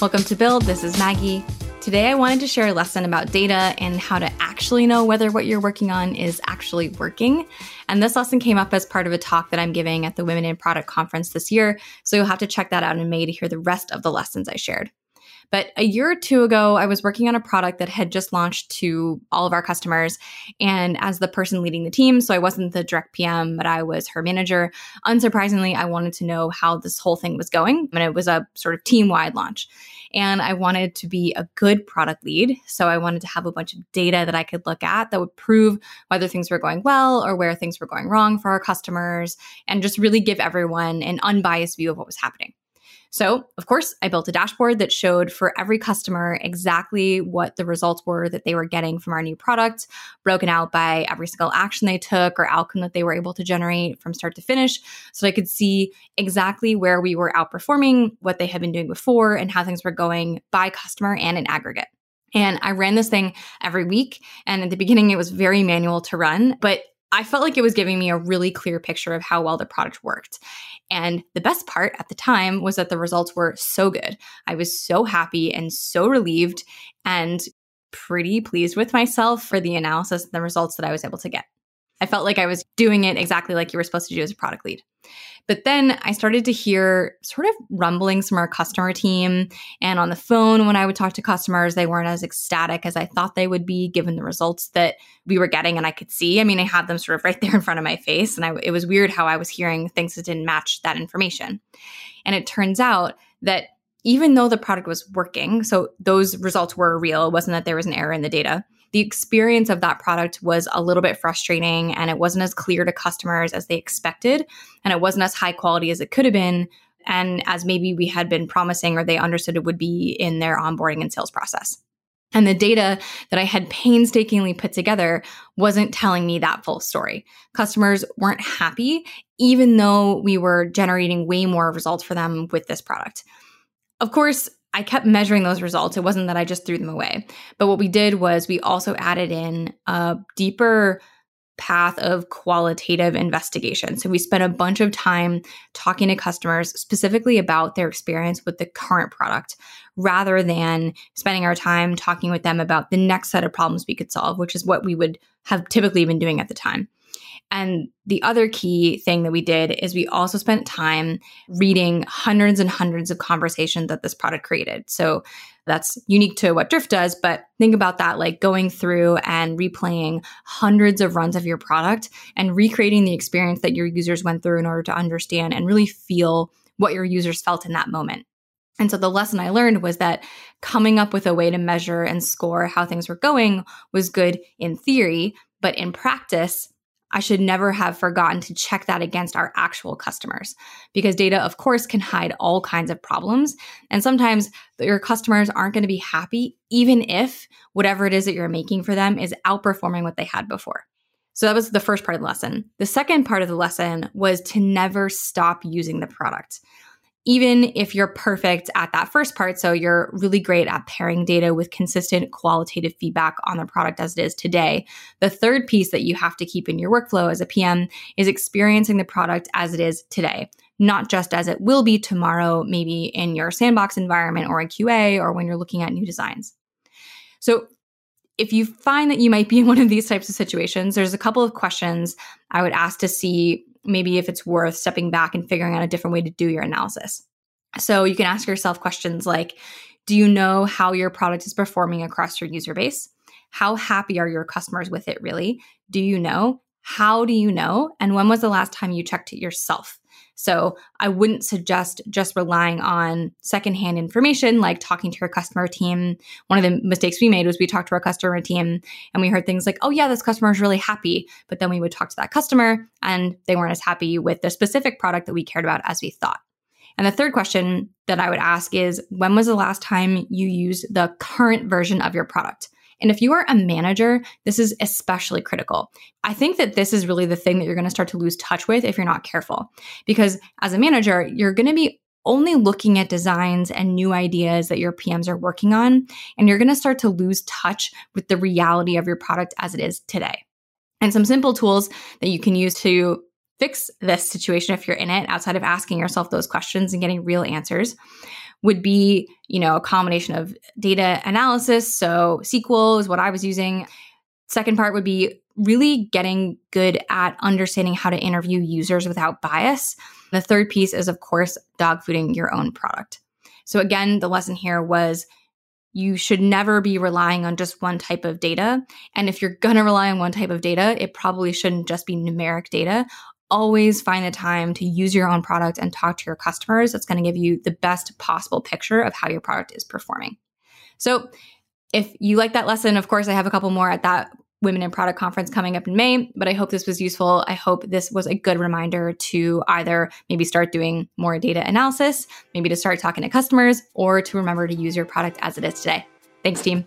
Welcome to Build. This is Maggie. Today, I wanted to share a lesson about data and how to actually know whether what you're working on is actually working. And this lesson came up as part of a talk that I'm giving at the Women in Product Conference this year. So you'll have to check that out in May to hear the rest of the lessons I shared. But a year or two ago, I was working on a product that had just launched to all of our customers. And as the person leading the team, so I wasn't the direct PM, but I was her manager, unsurprisingly, I wanted to know how this whole thing was going. And it was a sort of team wide launch. And I wanted to be a good product lead. So I wanted to have a bunch of data that I could look at that would prove whether things were going well or where things were going wrong for our customers and just really give everyone an unbiased view of what was happening. So, of course, I built a dashboard that showed for every customer exactly what the results were that they were getting from our new product, broken out by every single action they took or outcome that they were able to generate from start to finish. So I could see exactly where we were outperforming, what they had been doing before, and how things were going by customer and in aggregate. And I ran this thing every week. And at the beginning, it was very manual to run, but I felt like it was giving me a really clear picture of how well the product worked. And the best part at the time was that the results were so good. I was so happy and so relieved and pretty pleased with myself for the analysis and the results that I was able to get. I felt like I was doing it exactly like you were supposed to do as a product lead. But then I started to hear sort of rumblings from our customer team. And on the phone, when I would talk to customers, they weren't as ecstatic as I thought they would be given the results that we were getting and I could see. I mean, I had them sort of right there in front of my face. And I, it was weird how I was hearing things that didn't match that information. And it turns out that even though the product was working, so those results were real, it wasn't that there was an error in the data the experience of that product was a little bit frustrating and it wasn't as clear to customers as they expected. And it wasn't as high quality as it could have been. And as maybe we had been promising or they understood it would be in their onboarding and sales process. And the data that I had painstakingly put together wasn't telling me that full story. Customers weren't happy, even though we were generating way more results for them with this product. Of course, I kept measuring those results. It wasn't that I just threw them away. But what we did was we also added in a deeper path of qualitative investigation. So we spent a bunch of time talking to customers specifically about their experience with the current product rather than spending our time talking with them about the next set of problems we could solve, which is what we would have typically been doing at the time. And the other key thing that we did is we also spent time reading hundreds and hundreds of conversations that this product created. So that's unique to what Drift does, but think about that like going through and replaying hundreds of runs of your product and recreating the experience that your users went through in order to understand and really feel what your users felt in that moment. And so the lesson I learned was that coming up with a way to measure and score how things were going was good in theory, but in practice, I should never have forgotten to check that against our actual customers because data, of course, can hide all kinds of problems. And sometimes your customers aren't going to be happy, even if whatever it is that you're making for them is outperforming what they had before. So that was the first part of the lesson. The second part of the lesson was to never stop using the product even if you're perfect at that first part, so you're really great at pairing data with consistent qualitative feedback on the product as it is today, the third piece that you have to keep in your workflow as a PM is experiencing the product as it is today, not just as it will be tomorrow, maybe in your sandbox environment or in QA or when you're looking at new designs. So, if you find that you might be in one of these types of situations, there's a couple of questions I would ask to see maybe if it's worth stepping back and figuring out a different way to do your analysis. So you can ask yourself questions like Do you know how your product is performing across your user base? How happy are your customers with it, really? Do you know? How do you know? And when was the last time you checked it yourself? So I wouldn't suggest just relying on secondhand information like talking to your customer team. One of the mistakes we made was we talked to our customer team and we heard things like, oh, yeah, this customer is really happy. But then we would talk to that customer and they weren't as happy with the specific product that we cared about as we thought. And the third question that I would ask is when was the last time you used the current version of your product? And if you are a manager, this is especially critical. I think that this is really the thing that you're going to start to lose touch with if you're not careful. Because as a manager, you're going to be only looking at designs and new ideas that your PMs are working on, and you're going to start to lose touch with the reality of your product as it is today. And some simple tools that you can use to fix this situation if you're in it outside of asking yourself those questions and getting real answers would be, you know, a combination of data analysis. So SQL is what I was using. Second part would be really getting good at understanding how to interview users without bias. The third piece is, of course, dog fooding your own product. So, again, the lesson here was you should never be relying on just one type of data. And if you're going to rely on one type of data, it probably shouldn't just be numeric data. Always find the time to use your own product and talk to your customers. That's going to give you the best possible picture of how your product is performing. So, if you like that lesson, of course, I have a couple more at that Women in Product Conference coming up in May. But I hope this was useful. I hope this was a good reminder to either maybe start doing more data analysis, maybe to start talking to customers, or to remember to use your product as it is today. Thanks, team.